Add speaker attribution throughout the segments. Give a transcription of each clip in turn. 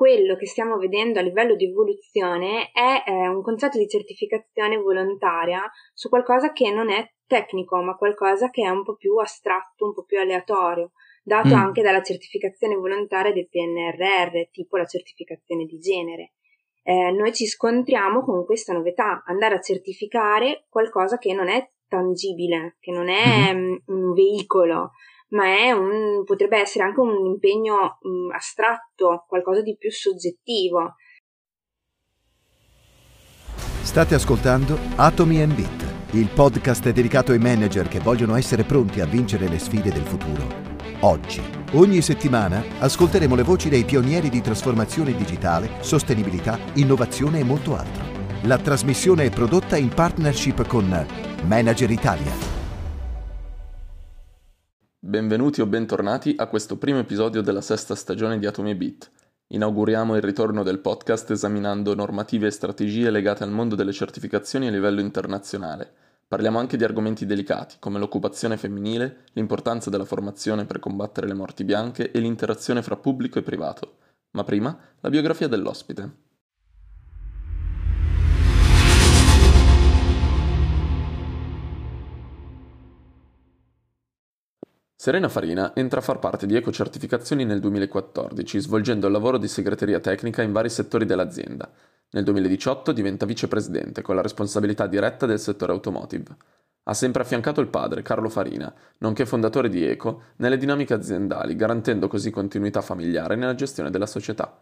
Speaker 1: quello che stiamo vedendo a livello di evoluzione è eh, un concetto di certificazione volontaria su qualcosa che non è tecnico, ma qualcosa che è un po' più astratto, un po' più aleatorio, dato mm. anche dalla certificazione volontaria del PNRR, tipo la certificazione di genere. Eh, noi ci scontriamo con questa novità, andare a certificare qualcosa che non è tangibile, che non è mm-hmm. un veicolo, ma un, potrebbe essere anche un impegno mh, mm, astratto, qualcosa di più soggettivo.
Speaker 2: State ascoltando Atomi and Bit, il podcast dedicato ai manager che vogliono essere pronti a vincere le sfide del futuro. Oggi, ogni settimana, ascolteremo le voci dei pionieri di trasformazione digitale, sostenibilità, innovazione e molto altro. La trasmissione è prodotta in partnership con Manager Italia.
Speaker 3: Benvenuti o bentornati a questo primo episodio della sesta stagione di Atomi Beat. Inauguriamo il ritorno del podcast esaminando normative e strategie legate al mondo delle certificazioni a livello internazionale. Parliamo anche di argomenti delicati come l'occupazione femminile, l'importanza della formazione per combattere le morti bianche e l'interazione fra pubblico e privato. Ma prima, la biografia dell'ospite. Serena Farina entra a far parte di Ecocertificazioni nel 2014, svolgendo il lavoro di segreteria tecnica in vari settori dell'azienda. Nel 2018 diventa vicepresidente con la responsabilità diretta del settore automotive. Ha sempre affiancato il padre, Carlo Farina, nonché fondatore di Eco, nelle dinamiche aziendali, garantendo così continuità familiare nella gestione della società.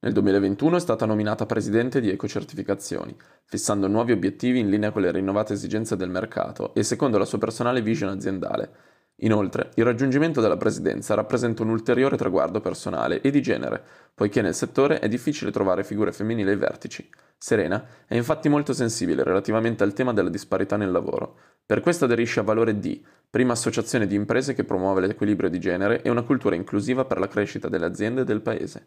Speaker 3: Nel 2021 è stata nominata presidente di Ecocertificazioni, fissando nuovi obiettivi in linea con le rinnovate esigenze del mercato e secondo la sua personale vision aziendale, Inoltre, il raggiungimento della presidenza rappresenta un ulteriore traguardo personale e di genere, poiché nel settore è difficile trovare figure femminili ai vertici. Serena è infatti molto sensibile relativamente al tema della disparità nel lavoro. Per questo aderisce a Valore D, prima associazione di imprese che promuove l'equilibrio di genere e una cultura inclusiva per la crescita delle aziende e del paese.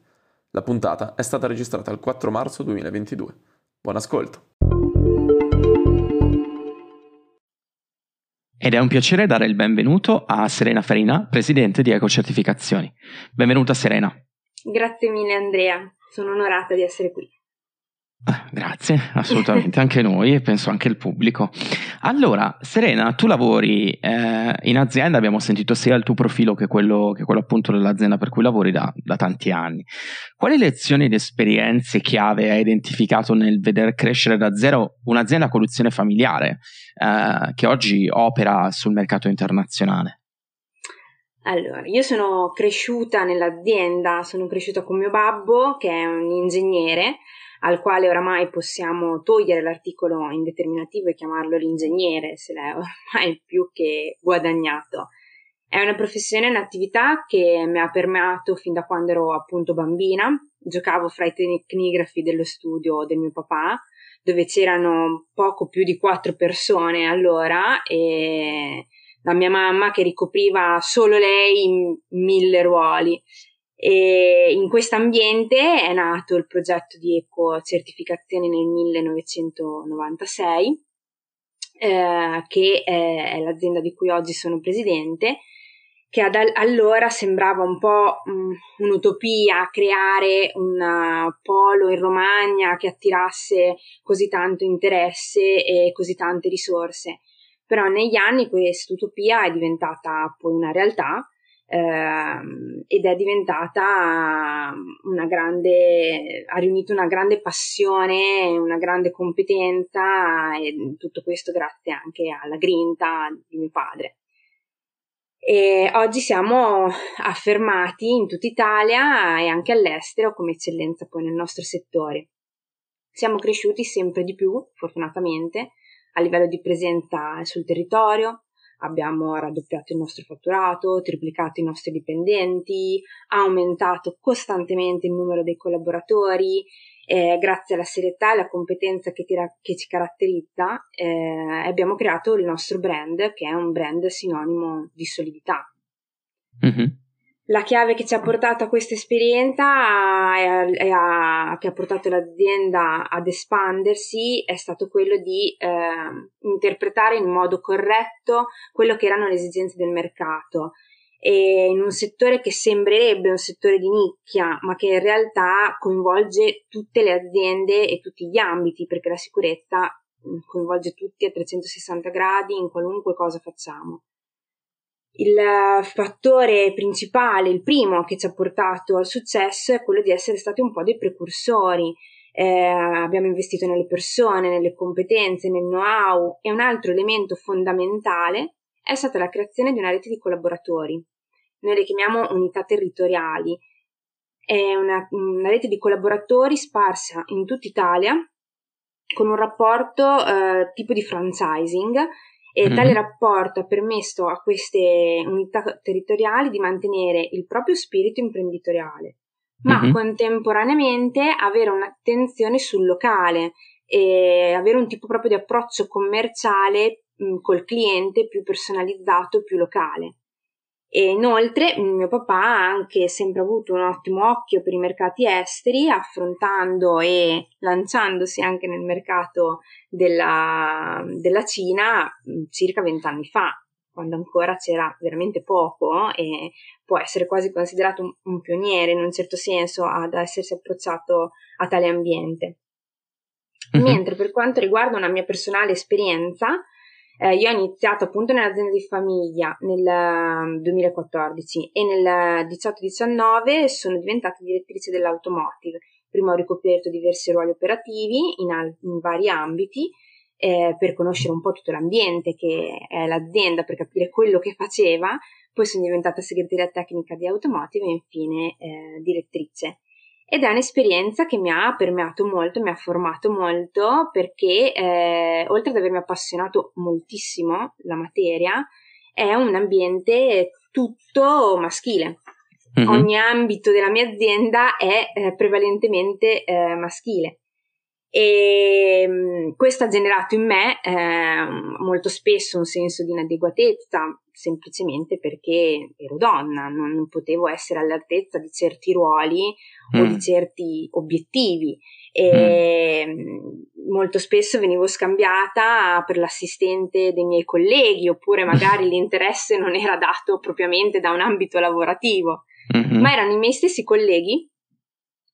Speaker 3: La puntata è stata registrata il 4 marzo 2022. Buon ascolto!
Speaker 4: Ed è un piacere dare il benvenuto a Serena Farina, presidente di Ecocertificazioni. Benvenuta Serena.
Speaker 1: Grazie mille Andrea, sono onorata di essere qui.
Speaker 4: Ah, grazie, assolutamente, anche noi e penso anche il pubblico. Allora, Serena, tu lavori eh, in azienda, abbiamo sentito sia il tuo profilo che quello, che quello appunto dell'azienda per cui lavori da, da, tanti anni. Quali lezioni ed esperienze chiave hai identificato nel veder crescere da zero un'azienda a conduzione familiare eh, che oggi opera sul mercato internazionale?
Speaker 1: Allora, io sono cresciuta nell'azienda, sono cresciuta con mio babbo che è un ingegnere al quale oramai possiamo togliere l'articolo indeterminativo e chiamarlo l'ingegnere, se l'è ormai più che guadagnato. È una professione, un'attività che mi ha permeato fin da quando ero appunto bambina. Giocavo fra i tecnigrafi dello studio del mio papà, dove c'erano poco più di quattro persone allora e la mia mamma che ricopriva solo lei mille ruoli e in questo ambiente è nato il progetto di eco certificazione nel 1996, eh, che è, l'azienda di cui oggi sono presidente, che ad allora sembrava un po' um, un'utopia creare un polo in Romagna che attirasse così tanto interesse e così tante risorse. Però negli anni questa utopia è diventata poi una realtà eh, ed è diventata una grande, ha riunito una grande passione, una grande competenza e tutto questo grazie anche alla grinta di mio padre. E oggi siamo affermati in tutta Italia e anche all'estero come eccellenza poi nel nostro settore. Siamo cresciuti sempre di più, fortunatamente, a livello di presenza sul territorio, abbiamo raddoppiato il nostro fatturato, triplicato i nostri dipendenti, aumentato costantemente il numero dei collaboratori, eh, grazie alla serietà e alla competenza che, tira, che ci caratterizza, eh, abbiamo creato il nostro brand, che è un brand sinonimo di solidità. Mm-hmm la chiave che ci ha portato a questa esperienza e, che ha portato l'azienda ad espandersi è stato quello di eh, interpretare in modo corretto quello che erano le esigenze del mercato e in un settore che sembrerebbe un settore di nicchia, ma che in realtà coinvolge tutte le aziende e tutti gli ambiti, perché la sicurezza coinvolge tutti a 360 gradi in qualunque cosa facciamo. Il fattore principale, il primo che ci ha portato al successo è quello di essere stati un po' dei precursori. Eh, abbiamo investito nelle persone, nelle competenze, nel know-how e un altro elemento fondamentale è stata la creazione di una rete di collaboratori. Noi le chiamiamo unità territoriali. È una, una rete di collaboratori sparsa in tutta Italia con un rapporto eh, tipo di franchising e mm-hmm. tale rapporto ha permesso a queste unità territoriali di mantenere il proprio spirito imprenditoriale, ma mm-hmm. contemporaneamente avere un'attenzione sul locale e avere un tipo proprio di approccio commerciale mh, col cliente più personalizzato, più locale. E inoltre mio papà ha anche sempre avuto un ottimo occhio per i mercati esteri, affrontando e lanciandosi anche nel mercato della, della Cina circa vent'anni fa, quando ancora c'era veramente poco e può essere quasi considerato un, un pioniere in un certo senso ad essersi approcciato a tale ambiente. Mm-hmm. Mentre per quanto riguarda una mia personale esperienza, eh, io ho iniziato appunto nell'azienda di famiglia nel 2014 e nel 18-19 sono diventata direttrice dell'automotive. Prima ho ricoperto diversi ruoli operativi in, al- in vari ambiti eh, per conoscere un po' tutto l'ambiente che è l'azienda, per capire quello che faceva. Poi sono diventata segretaria tecnica di automotive e infine eh, direttrice ed è un'esperienza che mi ha permeato molto, mi ha formato molto perché eh, oltre ad avermi appassionato moltissimo la materia, è un ambiente tutto maschile. Mm-hmm. Ogni ambito della mia azienda è eh, prevalentemente eh, maschile. E mh, mm, questo ha generato in me eh, molto spesso un senso di inadeguatezza, semplicemente perché ero donna, non potevo essere all'altezza di certi ruoli mm. o di mm. certi obiettivi e mm. molto spesso venivo scambiata per l'assistente dei miei colleghi oppure magari l'interesse non era dato propriamente da un ambito lavorativo, mm-hmm. ma erano i miei stessi colleghi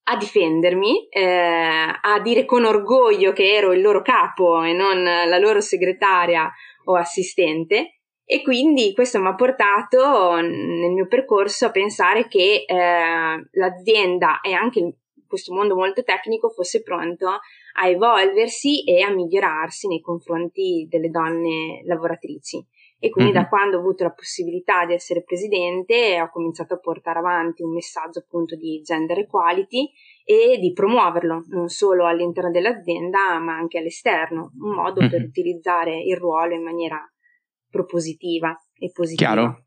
Speaker 1: a difendermi, eh, a dire con orgoglio che ero il loro capo e non la loro segretaria o assistente e quindi questo mi ha portato nel mio percorso a pensare che eh, l'azienda e anche questo mondo molto tecnico fosse pronto a evolversi e a migliorarsi nei confronti delle donne lavoratrici. E quindi mm-hmm. da quando ho avuto la possibilità di essere presidente ho cominciato a portare avanti un messaggio appunto di gender equality e di promuoverlo non solo all'interno dell'azienda ma anche all'esterno, un modo mm-hmm. per utilizzare il ruolo in maniera propositiva e positiva.
Speaker 4: Chiaro,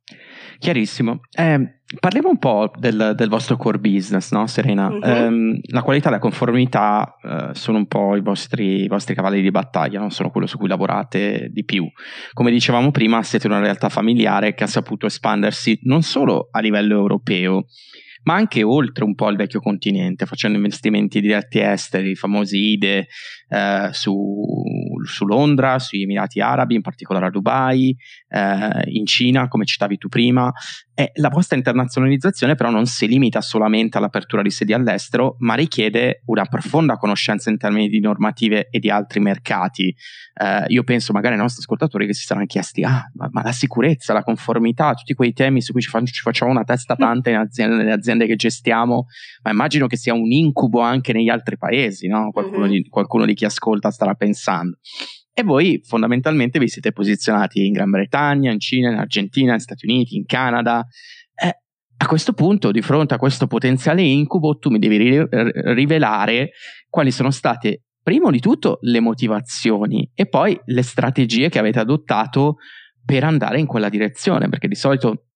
Speaker 4: chiarissimo. Eh, parliamo un po' del, del, vostro core business, no, Serena? Uh-huh. Eh, la qualità e la conformità eh, sono un po' i vostri, i vostri, cavalli di battaglia, non sono quello su cui lavorate di più. Come dicevamo prima, siete una realtà familiare che ha saputo espandersi non solo a livello europeo, ma anche oltre un po' al vecchio continente, facendo investimenti diretti esteri, i famosi IDE eh, su, su, Londra, sugli Emirati Arabi, in particolare a Dubai, eh, in Cina, come citavi tu prima. E la vostra internazionalizzazione però non si limita solamente all'apertura di sedi all'estero, ma richiede una profonda conoscenza in termini di normative e di altri mercati. Eh, io penso magari ai nostri ascoltatori che si saranno chiesti, ah, ma, ma la sicurezza, la conformità, tutti quei temi su cui ci, fa, ci facciamo una testa tanta in aziende, nelle aziende che gestiamo, ma immagino che sia un incubo anche negli altri paesi, no? qualcuno, mm-hmm. di, qualcuno di chi ascolta starà pensando. E voi fondamentalmente vi siete posizionati in Gran Bretagna, in Cina, in Argentina, in Stati Uniti, in Canada. Eh, a questo punto, di fronte a questo potenziale incubo, tu mi devi ri- rivelare quali sono state, prima di tutto, le motivazioni e poi le strategie che avete adottato per andare in quella direzione, perché di solito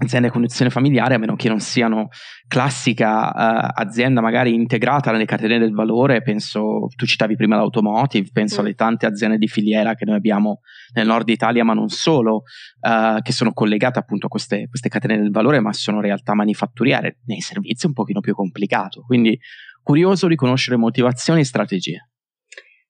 Speaker 4: aziende a condizione familiare, a meno che non siano classica uh, azienda magari integrata nelle catene del valore, penso, tu citavi prima l'automotive, penso mm. alle tante aziende di filiera che noi abbiamo nel nord Italia, ma non solo, uh, che sono collegate appunto a queste, queste, catene del valore, ma sono realtà manifatturiere, nei servizi è un pochino più complicato, quindi curioso di conoscere motivazioni e strategie.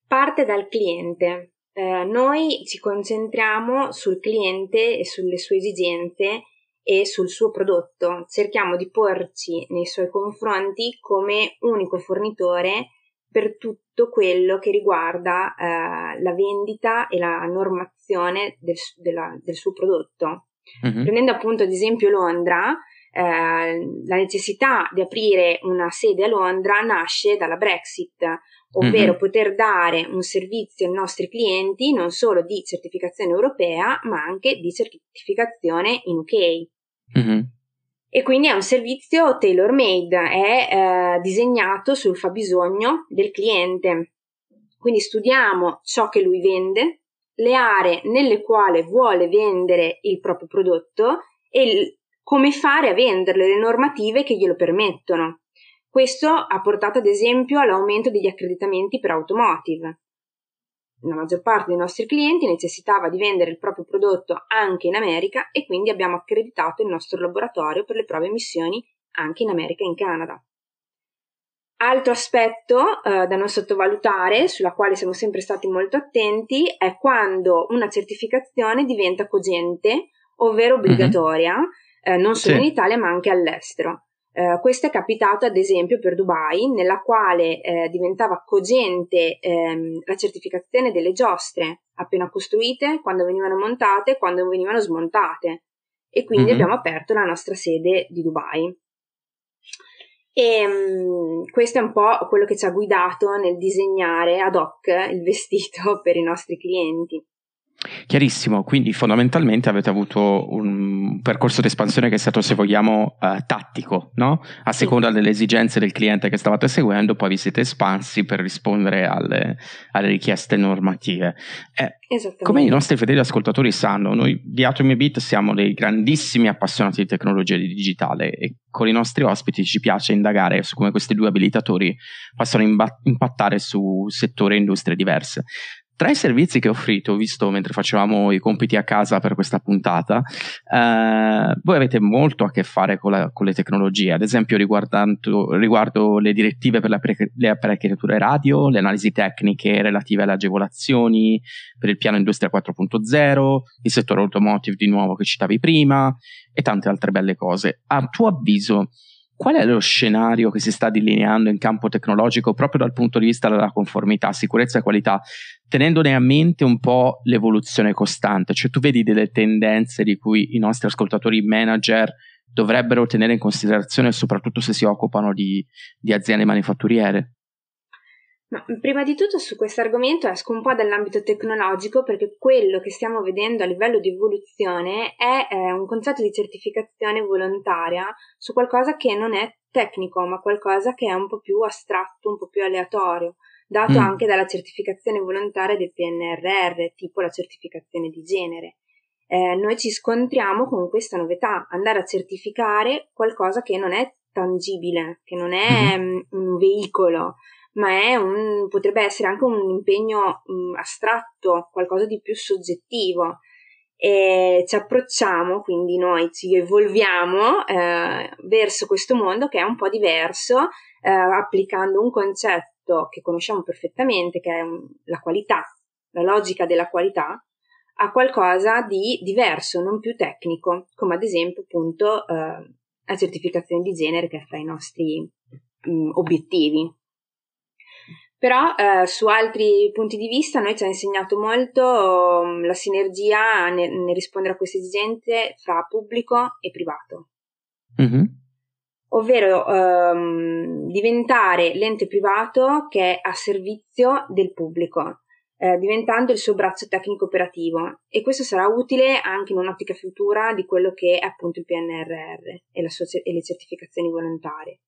Speaker 1: Parte dal cliente. Eh, noi ci concentriamo sul cliente e sulle sue esigenze e sul suo prodotto. Cerchiamo di porci nei suoi confronti come unico fornitore per tutto quello che riguarda eh, la vendita e la normazione del, della, del suo prodotto. Mm-hmm. Prendendo appunto ad esempio Londra, eh, la necessità di aprire una sede a Londra nasce dalla Brexit, ovvero mm-hmm. poter dare un servizio ai nostri clienti non solo di certificazione europea, ma anche di certificazione in UK. Mm-hmm. E quindi è un servizio tailor made, è eh, disegnato sul fabbisogno del cliente. Quindi studiamo ciò che lui vende, le aree nelle quali vuole vendere il proprio prodotto e il, come fare a venderlo, le normative che glielo permettono. Questo ha portato ad esempio all'aumento degli accreditamenti per automotive. La maggior parte dei nostri clienti necessitava di vendere il proprio prodotto anche in America e quindi abbiamo accreditato il nostro laboratorio per le prove emissioni anche in America e in Canada. Altro aspetto eh, da non sottovalutare, sulla quale siamo sempre stati molto attenti, è quando una certificazione diventa cogente, ovvero mhm. obbligatoria, mm-hmm. eh, non solo sì. in Italia ma anche all'estero. Uh, questo è capitato ad esempio per Dubai, nella quale eh, diventava cogente ehm, la certificazione delle giostre appena costruite, quando venivano montate, quando venivano smontate. E quindi mm-hmm. abbiamo aperto la nostra sede di Dubai. E um, questo è un po' quello che ci ha guidato nel disegnare ad hoc il vestito per i nostri clienti.
Speaker 4: Chiarissimo, quindi fondamentalmente avete avuto un percorso di espansione che è stato, se vogliamo, uh, tattico, no? A seconda delle esigenze del cliente che stavate seguendo, poi vi siete espansi per rispondere alle, alle richieste normative. Eh, come i nostri fedeli ascoltatori sanno, noi di Atomy Bit siamo dei grandissimi appassionati di tecnologia digitale e con i nostri ospiti ci piace indagare su come questi due abilitatori possano imba- impattare su settori e industrie diverse. Tra i servizi che ho offrito, visto mentre facevamo i compiti a casa per questa puntata, eh, voi avete molto a che fare con, la, con le tecnologie, ad esempio riguardo le direttive per appre- le apparecchiature radio, le analisi tecniche relative alle agevolazioni per il piano Industria 4.0, il settore automotive di nuovo che citavi prima e tante altre belle cose. A tuo avviso, qual è lo scenario che si sta delineando in campo tecnologico proprio dal punto di vista della conformità, sicurezza e qualità, tenendone a mente un po' l'evoluzione costante? Cioè tu vedi delle tendenze di cui i nostri ascoltatori manager dovrebbero tenere in considerazione, soprattutto se si occupano di, di aziende manifatturiere?
Speaker 1: Ma prima di tutto su questo argomento esco un po' dall'ambito tecnologico perché quello che stiamo vedendo a livello di evoluzione è eh, un concetto di certificazione volontaria su qualcosa che non è tecnico, ma qualcosa che è un po' più astratto, un po' più aleatorio, dato mm. anche dalla certificazione volontaria del PNRR, tipo la certificazione di genere. Eh, noi ci scontriamo con questa novità, andare a certificare qualcosa che non è tangibile, che non è mm-hmm. un veicolo, ma un, potrebbe essere anche un impegno mh, mm, astratto, qualcosa di più soggettivo. E ci approcciamo, quindi noi ci evolviamo eh, verso questo mondo che è un po' diverso, eh, applicando un concetto che conosciamo perfettamente, che è un, la qualità, la logica della qualità, a qualcosa di diverso, non più tecnico, come ad esempio appunto eh, la certificazione di genere che è fra i nostri mh, mm, obiettivi. Però eh, su altri punti di vista noi ci ha insegnato molto um, la sinergia nel, nel, rispondere a queste esigenze fra pubblico e privato. Mm-hmm. Ovvero um, diventare l'ente privato che è a servizio del pubblico, eh, diventando il suo braccio tecnico operativo e questo sarà utile anche in un'ottica futura di quello che è appunto il PNRR e, sua, e le certificazioni volontarie.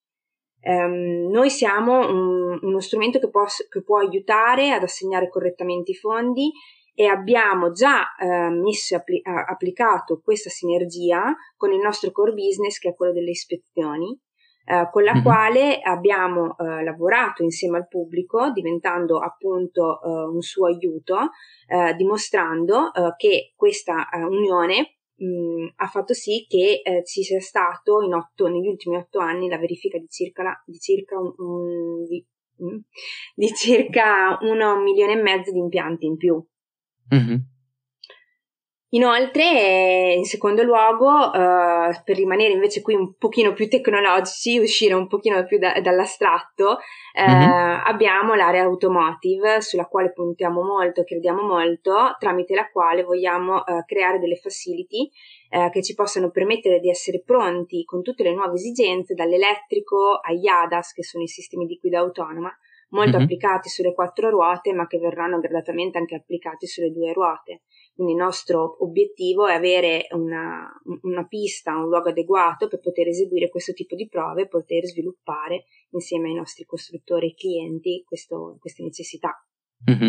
Speaker 1: Um, noi siamo un, uno strumento che può, che può, aiutare ad assegnare correttamente i fondi e abbiamo già uh, messo appli- applicato questa sinergia con il nostro core business che è quello delle ispezioni, uh, con la mm-hmm. quale abbiamo uh, lavorato insieme al pubblico, diventando appunto un suo aiuto, dimostrando che questa unione mh, ha fatto sì che eh, ci sia stato otto, negli ultimi otto anni la verifica di circa, di circa un, un di, mh, di circa uno milione e mezzo di impianti in più. Mm-hmm. Inoltre, in secondo luogo, eh, per rimanere invece qui un pochino più tecnologici, uscire un pochino più da, dall'astratto, eh, mm-hmm. abbiamo l'area automotive sulla quale puntiamo molto, crediamo molto, tramite la quale vogliamo eh, creare delle facility eh, che ci possano permettere di essere pronti con tutte le nuove esigenze, dall'elettrico agli ADAS, che sono i sistemi di guida autonoma, molto mm-hmm. applicati sulle quattro ruote, ma che verranno gradatamente anche applicati sulle due ruote. Quindi il nostro obiettivo è avere una, una pista, un luogo adeguato per poter eseguire questo tipo di prove e poter sviluppare insieme ai nostri costruttori e clienti questo, queste necessità.
Speaker 4: Mm-hmm.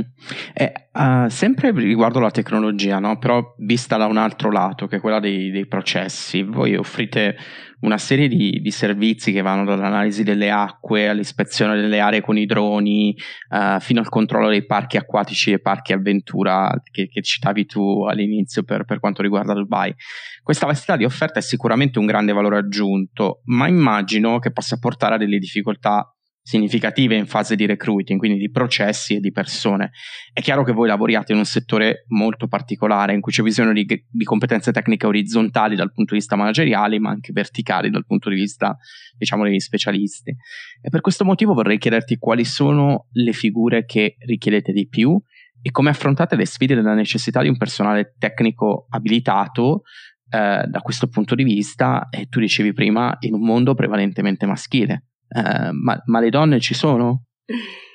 Speaker 4: Eh, uh, sempre riguardo la tecnologia, no? però vista da un altro lato, che è quella dei, dei processi, voi offrite una serie di, di, servizi che vanno dall'analisi delle acque all'ispezione delle aree con i droni, uh, fino al controllo dei parchi acquatici e parchi avventura che, che citavi tu all'inizio per, per quanto riguarda Dubai. Questa vastità di offerta è sicuramente un grande valore aggiunto, ma immagino che possa portare a delle difficoltà significative in fase di recruiting, quindi di processi e di persone. È chiaro che voi lavoriate in un settore molto particolare in cui c'è bisogno di, di, competenze tecniche orizzontali dal punto di vista manageriale, ma anche verticali dal punto di vista, diciamo, degli specialisti. E per questo motivo vorrei chiederti quali sono le figure che richiedete di più e come affrontate le sfide della necessità di un personale tecnico abilitato eh, da questo punto di vista, e tu dicevi prima, in un mondo prevalentemente maschile. Eh, ma, ma le donne ci sono?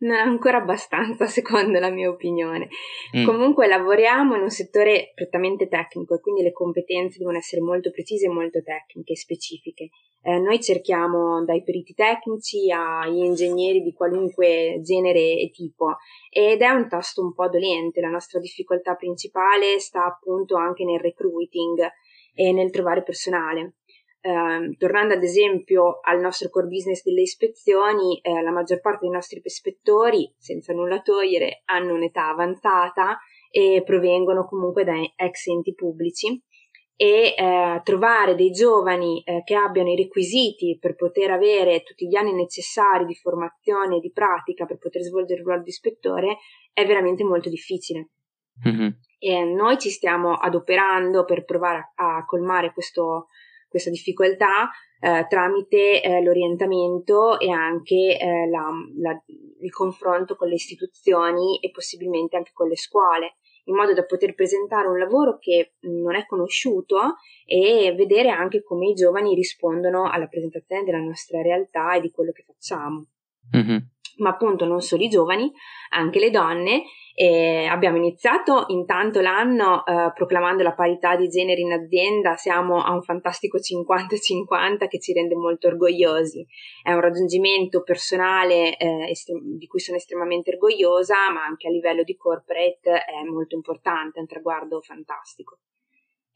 Speaker 1: non ancora abbastanza, secondo la mia opinione. Mm. Comunque lavoriamo in un settore prettamente tecnico e quindi le competenze devono essere molto precise e molto tecniche e specifiche. Eh, noi cerchiamo dai periti tecnici agli ingegneri di qualunque genere e tipo ed è un tasto un po' dolente. La nostra difficoltà principale sta appunto anche nel recruiting e nel trovare personale. Eh, tornando ad esempio al nostro core business delle ispezioni, eh, la maggior parte dei nostri ispettori, senza nulla togliere, hanno un'età avanzata e provengono comunque da ex enti pubblici e eh, trovare dei giovani eh, che abbiano i requisiti per poter avere tutti gli anni necessari di formazione e di pratica per poter svolgere il ruolo di ispettore è veramente molto difficile. Mm-hmm. E noi ci stiamo adoperando per provare a, a colmare questo, questa difficoltà eh, tramite eh, l'orientamento e anche eh, la, la, il confronto con le istituzioni e possibilmente anche con le scuole, in modo da poter presentare un lavoro che non è conosciuto e vedere anche come i giovani rispondono alla presentazione della nostra realtà e di quello che facciamo. Mm-hmm ma appunto non solo i giovani, anche le donne. E abbiamo iniziato intanto l'anno eh, proclamando la parità di genere in azienda, siamo a un fantastico 50-50 che ci rende molto orgogliosi. È un raggiungimento personale eh, estrem- di cui sono estremamente orgogliosa, ma anche a livello di corporate è molto importante, è un traguardo fantastico.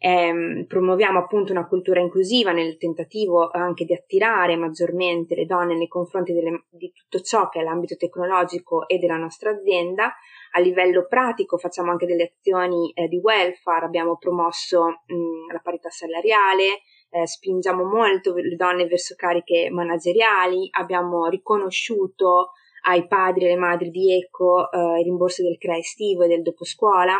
Speaker 1: Eh, promuoviamo appunto una cultura inclusiva nel tentativo anche di attirare maggiormente le donne nei confronti delle, di tutto ciò che è l'ambito tecnologico e della nostra azienda. A livello pratico facciamo anche delle azioni eh, di welfare, abbiamo promosso mh, la parità salariale, eh, spingiamo molto le donne verso cariche manageriali, abbiamo riconosciuto ai padri e alle madri di ECO eh, il rimborso del CRA estivo e del dopo scuola.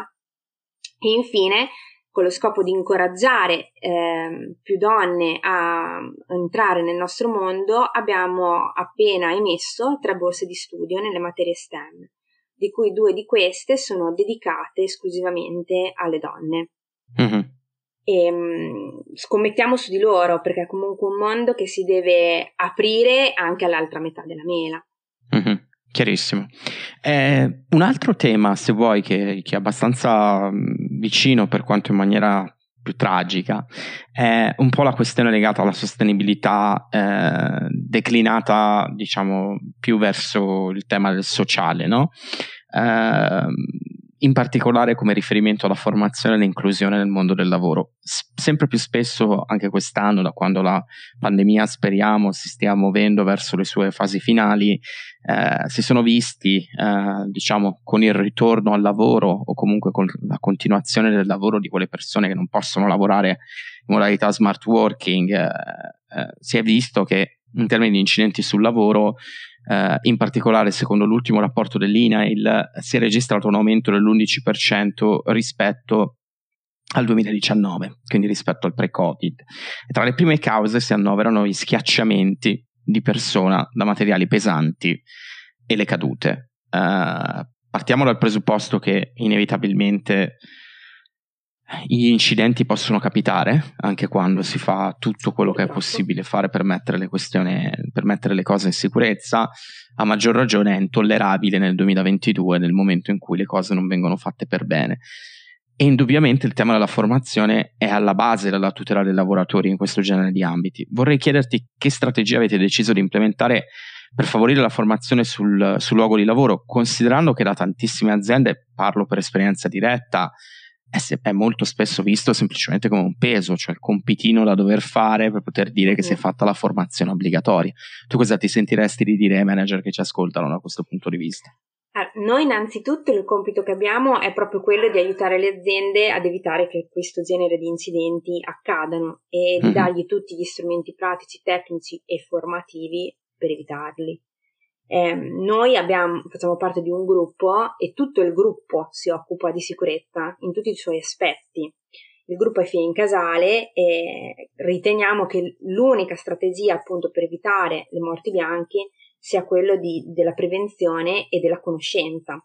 Speaker 1: E infine con lo scopo di incoraggiare eh, più donne a entrare nel nostro mondo, abbiamo appena emesso tre borse di studio nelle materie STEM, di cui due di queste sono dedicate esclusivamente alle donne. Mm-hmm. E, mh, scommettiamo su di loro perché è comunque un mondo che si deve aprire anche all'altra metà della mela.
Speaker 4: Mm-hmm. Chiarissimo. Eh, un altro tema, se vuoi, che, che, è abbastanza vicino per quanto in maniera più tragica, è un po' la questione legata alla sostenibilità eh, declinata, diciamo, più verso il tema del sociale, no? Eh, in particolare come riferimento alla formazione e all'inclusione nel mondo del lavoro. S- sempre più spesso, anche quest'anno, da quando la pandemia speriamo si stia muovendo verso le sue fasi finali, eh, si sono visti, eh, diciamo, con il ritorno al lavoro o comunque con la continuazione del lavoro di quelle persone che non possono lavorare in modalità smart working, eh, eh si è visto che in termini di incidenti sul lavoro Uh, in particolare, secondo l'ultimo rapporto dell'INAIL, si è registrato un aumento dell'11% rispetto al 2019, quindi rispetto al pre-Covid. E tra le prime cause si annoverano i schiacciamenti di persona da materiali pesanti e le cadute. Uh, partiamo dal presupposto che inevitabilmente gli incidenti possono capitare anche quando si fa tutto quello che è possibile fare per mettere le, per mettere le cose in sicurezza, a maggior ragione è intollerabile nel 2022, nel momento in cui le cose non vengono fatte per bene. E indubbiamente il tema della formazione è alla base della tutela dei lavoratori in questo genere di ambiti. Vorrei chiederti che strategia avete deciso di implementare per favorire la formazione sul, sul luogo di lavoro, considerando che da tantissime aziende, parlo per esperienza diretta, è, molto spesso visto semplicemente come un peso, cioè il compitino da dover fare per poter dire che si è fatta la formazione obbligatoria. Tu cosa ti sentiresti di dire ai manager che ci ascoltano da questo punto di vista?
Speaker 1: noi innanzitutto il compito che abbiamo è proprio quello di aiutare le aziende ad evitare che questo genere di incidenti accadano e di mm-hmm. dargli tutti gli strumenti pratici, tecnici e formativi per evitarli. Eh, noi abbiamo, facciamo parte di un gruppo e tutto il gruppo si occupa di sicurezza in tutti i suoi aspetti. Il gruppo è fine in casale e riteniamo che l'unica strategia appunto per evitare le morti bianche sia quello di, della prevenzione e della conoscenza.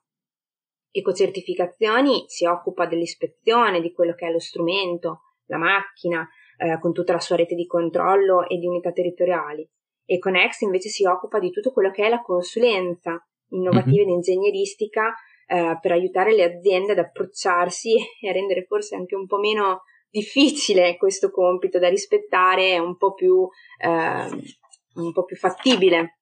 Speaker 1: Ecocertificazioni si occupa dell'ispezione di quello che è lo strumento, la macchina, eh, con tutta la sua rete di controllo e di unità territoriali. Econex invece si occupa di tutto quello che è la consulenza innovativa mm-hmm. ed ingegneristica eh, per aiutare le aziende ad approcciarsi e a rendere forse anche un po' meno difficile questo compito da rispettare e un po' più, eh, un po' più fattibile.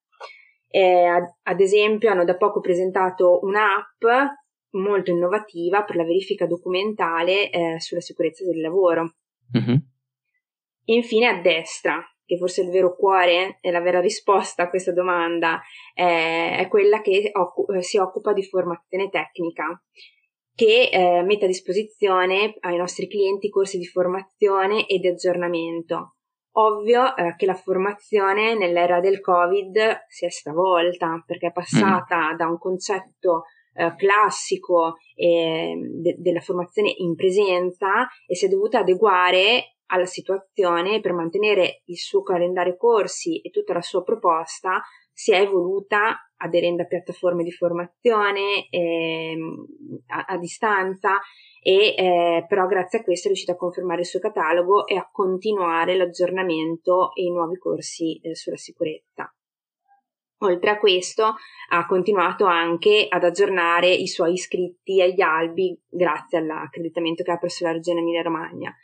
Speaker 1: Eh, ad, ad esempio hanno da poco presentato un'app molto innovativa per la verifica documentale eh, sulla sicurezza del lavoro. Mm-hmm. Infine a destra, che forse è il vero cuore e la vera risposta a questa domanda, eh, è quella che occu- si occupa di formazione tecnica, che eh, mette a disposizione ai nostri clienti corsi di formazione e di aggiornamento. Ovvio eh, che la formazione nell'era del Covid si è stravolta perché è passata mm. da un concetto eh, classico eh, de- della formazione in presenza e si è dovuta adeguare alla situazione per mantenere il suo calendario corsi e tutta la sua proposta si è evoluta aderendo a piattaforme di formazione eh, a, a, distanza e eh, però grazie a questo è riuscita a confermare il suo catalogo e a continuare l'aggiornamento e i nuovi corsi eh, sulla sicurezza. Oltre a questo ha continuato anche ad aggiornare i suoi iscritti agli albi grazie all'accreditamento che ha presso la regione Emilia Romagna.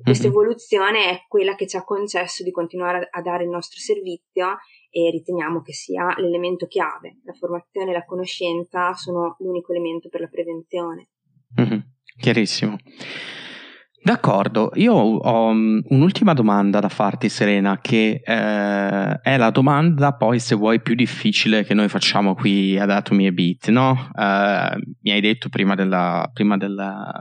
Speaker 1: Questa mm-hmm. evoluzione è quella che ci ha concesso di continuare a dare il nostro servizio e riteniamo che sia l'elemento chiave. La formazione e la conoscenza sono l'unico elemento per la prevenzione.
Speaker 4: Mm-hmm. Chiarissimo. D'accordo, io ho um, un'ultima domanda da farti Serena che eh, è la domanda poi se vuoi più difficile che noi facciamo qui ad Atomi e Beat, no? Eh, mi hai detto prima, della, prima della,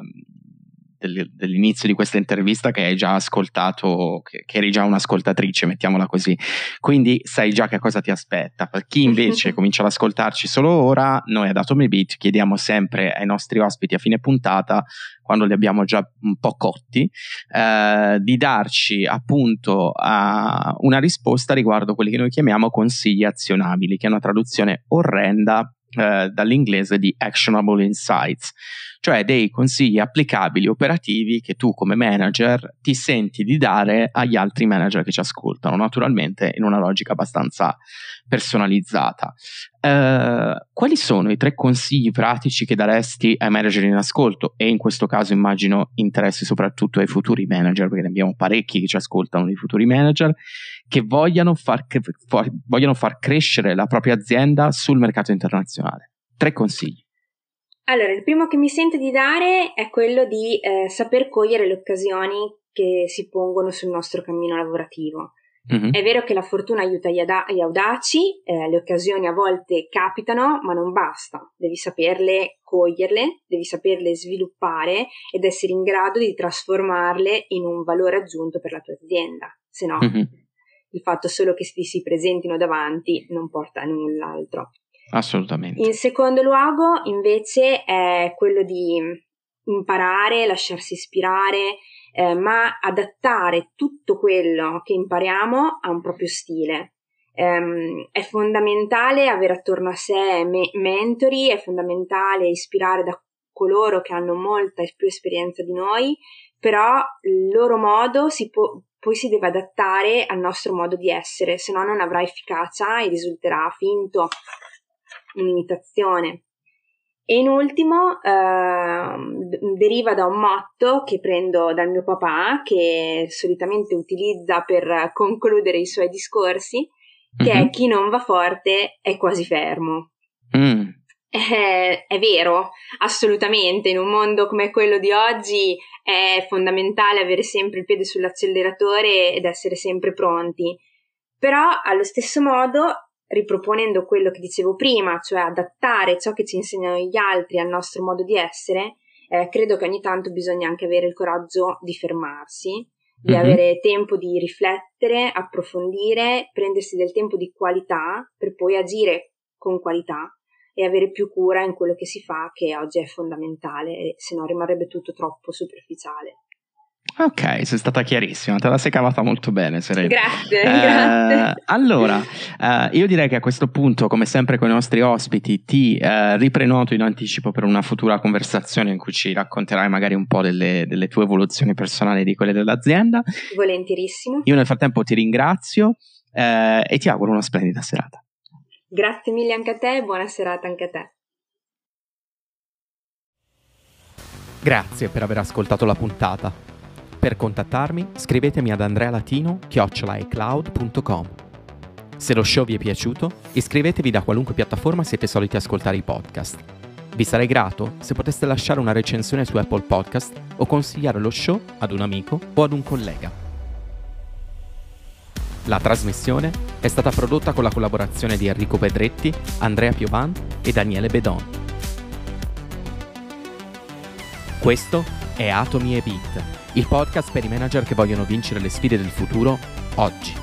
Speaker 4: dell'inizio di questa intervista che hai già ascoltato, che, che, eri già un'ascoltatrice, mettiamola così. Quindi sai già che cosa ti aspetta. Per chi invece comincia ad ascoltarci solo ora, noi ad Atomy Beat chiediamo sempre ai nostri ospiti a fine puntata, quando li abbiamo già un po' cotti, eh, di darci appunto uh, una risposta riguardo quelli che noi chiamiamo consigli azionabili, che è una traduzione orrenda eh, dall'inglese di actionable insights cioè dei consigli applicabili operativi che tu come manager ti senti di dare agli altri manager che ci ascoltano, naturalmente in una logica abbastanza personalizzata. Uh, quali sono i tre consigli pratici che daresti ai manager in ascolto? E in questo caso immagino interessi soprattutto ai futuri manager perché ne abbiamo parecchi che ci ascoltano dei futuri manager che vogliono far, che vogliono far crescere la propria azienda sul mercato internazionale. Tre consigli
Speaker 1: allora, il primo che mi sento di dare è quello di eh, saper cogliere le occasioni che si pongono sul nostro cammino lavorativo. Mm-hmm. È vero che la fortuna aiuta gli, ad- gli audaci, eh, le occasioni a volte capitano, ma non basta. Devi saperle coglierle, devi saperle sviluppare ed essere in grado di trasformarle in un valore aggiunto per la tua azienda. Se no, mm-hmm. il fatto solo che ti si presentino davanti non porta a null'altro.
Speaker 4: Assolutamente.
Speaker 1: In secondo luogo, invece, è quello di imparare, lasciarsi ispirare, eh, ma adattare tutto quello che impariamo a un proprio stile. Um, è fondamentale avere attorno a sé me- mentori, è fondamentale ispirare da coloro che hanno molta più esperienza di noi, però il loro modo si può, poi si deve adattare al nostro modo di essere, se no non avrà efficacia e risulterà finto, un'imitazione. E in ultimo eh, deriva da un motto che prendo dal mio papà, che solitamente utilizza per concludere i suoi discorsi, che mm-hmm. è chi non va forte è quasi fermo. Mm. È, è, vero, assolutamente. In un mondo come quello di oggi è fondamentale avere sempre il piede sull'acceleratore ed essere sempre pronti. Però, allo stesso modo, riproponendo quello che dicevo prima, cioè adattare ciò che ci insegnano gli altri al nostro modo di essere, eh, credo che ogni tanto bisogna anche avere il coraggio di fermarsi, di mm-hmm. avere tempo di riflettere, approfondire, prendersi del tempo di qualità per poi agire con qualità e avere più cura in quello che si fa, che oggi è fondamentale, se no rimarrebbe tutto troppo superficiale.
Speaker 4: Ok, sei stata chiarissima, te la sei cavata molto bene, Serena.
Speaker 1: Grazie, eh, grazie.
Speaker 4: Allora, eh, io direi che a questo punto, come sempre con i nostri ospiti, ti eh, riprenoto in anticipo per una futura conversazione in cui ci racconterai magari un po' delle, delle tue evoluzioni personali e di quelle dell'azienda.
Speaker 1: Volentierissimo.
Speaker 4: Io nel frattempo ti ringrazio eh, e ti auguro una splendida serata.
Speaker 1: Grazie mille anche a te e buona serata anche a te.
Speaker 4: Grazie per aver ascoltato la puntata. Per contattarmi scrivetemi ad andrealatino.com. Se lo show vi è piaciuto, iscrivetevi da qualunque piattaforma siete soliti ascoltare i podcast. Vi sarei grato se poteste lasciare una recensione su Apple Podcast o consigliare lo show ad un amico o ad un collega. La trasmissione è stata prodotta con la collaborazione di Enrico Pedretti, Andrea Piovan e Daniele Bedon. Questo è Atomi e Beat il podcast per i manager che vogliono vincere le sfide del futuro oggi.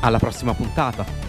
Speaker 4: Alla prossima puntata!